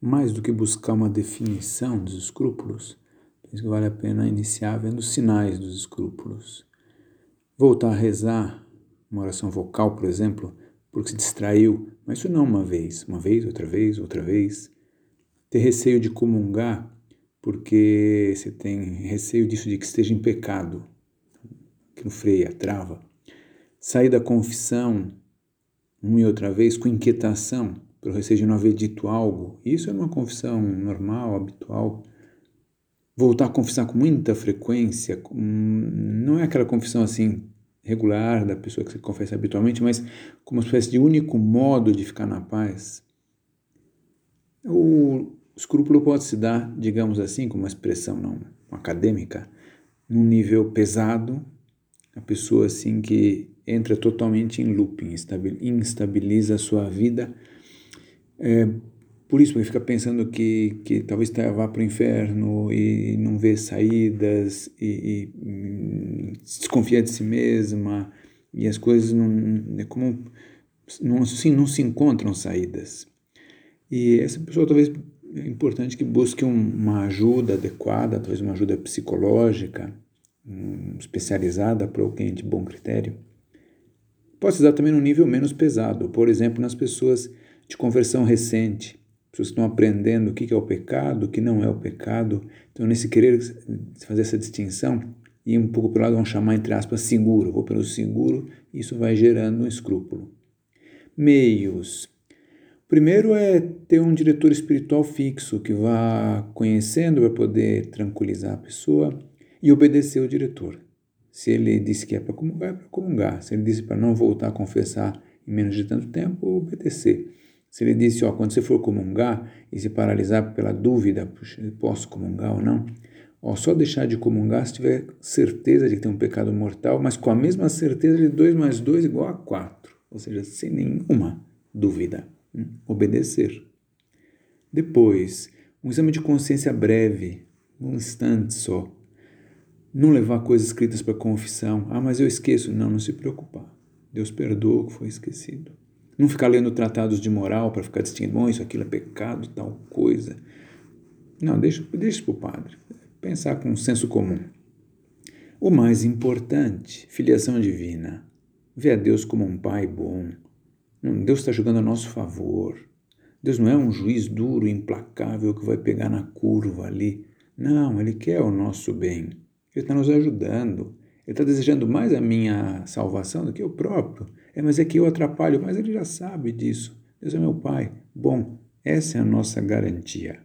mais do que buscar uma definição dos escrúpulos, penso que vale a pena iniciar vendo os sinais dos escrúpulos. Voltar a rezar, uma oração vocal, por exemplo, porque se distraiu, mas isso não uma vez, uma vez, outra vez, outra vez. Ter receio de comungar, porque você tem receio disso de que esteja em pecado, que não freia, trava. Sair da confissão uma e outra vez com inquietação, pelo receio de não haver dito algo. Isso é uma confissão normal, habitual. Voltar a confessar com muita frequência, não é aquela confissão assim regular da pessoa que se confessa habitualmente, mas como uma espécie de único modo de ficar na paz. O escrúpulo pode se dar, digamos assim, como uma expressão não acadêmica, num nível pesado, a pessoa assim que entra totalmente em looping, instabiliza a sua vida. É, por isso, ele fica pensando que, que talvez vá para o inferno e não vê saídas e, e, hum, desconfia de si mesma e as coisas não, é como não, assim, não se encontram saídas. E essa pessoa talvez é importante que busque uma ajuda adequada, talvez uma ajuda psicológica, um, especializada para alguém de bom critério. Pode se dar também num nível menos pesado, por exemplo, nas pessoas de conversão recente, pessoas estão aprendendo o que é o pecado, o que não é o pecado. Então, nesse querer fazer essa distinção, e um pouco pelo lado, vamos chamar, entre aspas, seguro, vou pelo seguro, isso vai gerando um escrúpulo. Meios. Primeiro é ter um diretor espiritual fixo que vá conhecendo para poder tranquilizar a pessoa e obedecer o diretor. Se ele disse que é para comungar, é para comungar. Se ele disse para não voltar a confessar em menos de tanto tempo, obedecer. Se ele disse, ó, quando você for comungar e se paralisar pela dúvida, posso comungar ou não, ó, só deixar de comungar se tiver certeza de que tem um pecado mortal, mas com a mesma certeza de 2 mais 2 igual a 4, ou seja, sem nenhuma dúvida. Hum, obedecer. Depois, um exame de consciência breve, um instante só, não levar coisas escritas para confissão. Ah, mas eu esqueço. Não, não se preocupar. Deus perdoa o que foi esquecido. Não ficar lendo tratados de moral para ficar distinguindo, bom, isso aquilo é pecado, tal coisa. Não, deixa, deixa para o padre. Pensar com um senso comum. O mais importante, filiação divina. Ver a Deus como um pai bom. Deus está jogando a nosso favor. Deus não é um juiz duro, implacável, que vai pegar na curva ali. Não, Ele quer o nosso bem. Ele está nos ajudando. Ele está desejando mais a minha salvação do que eu próprio. É, mas é que eu atrapalho, mas ele já sabe disso. Deus é meu Pai. Bom, essa é a nossa garantia.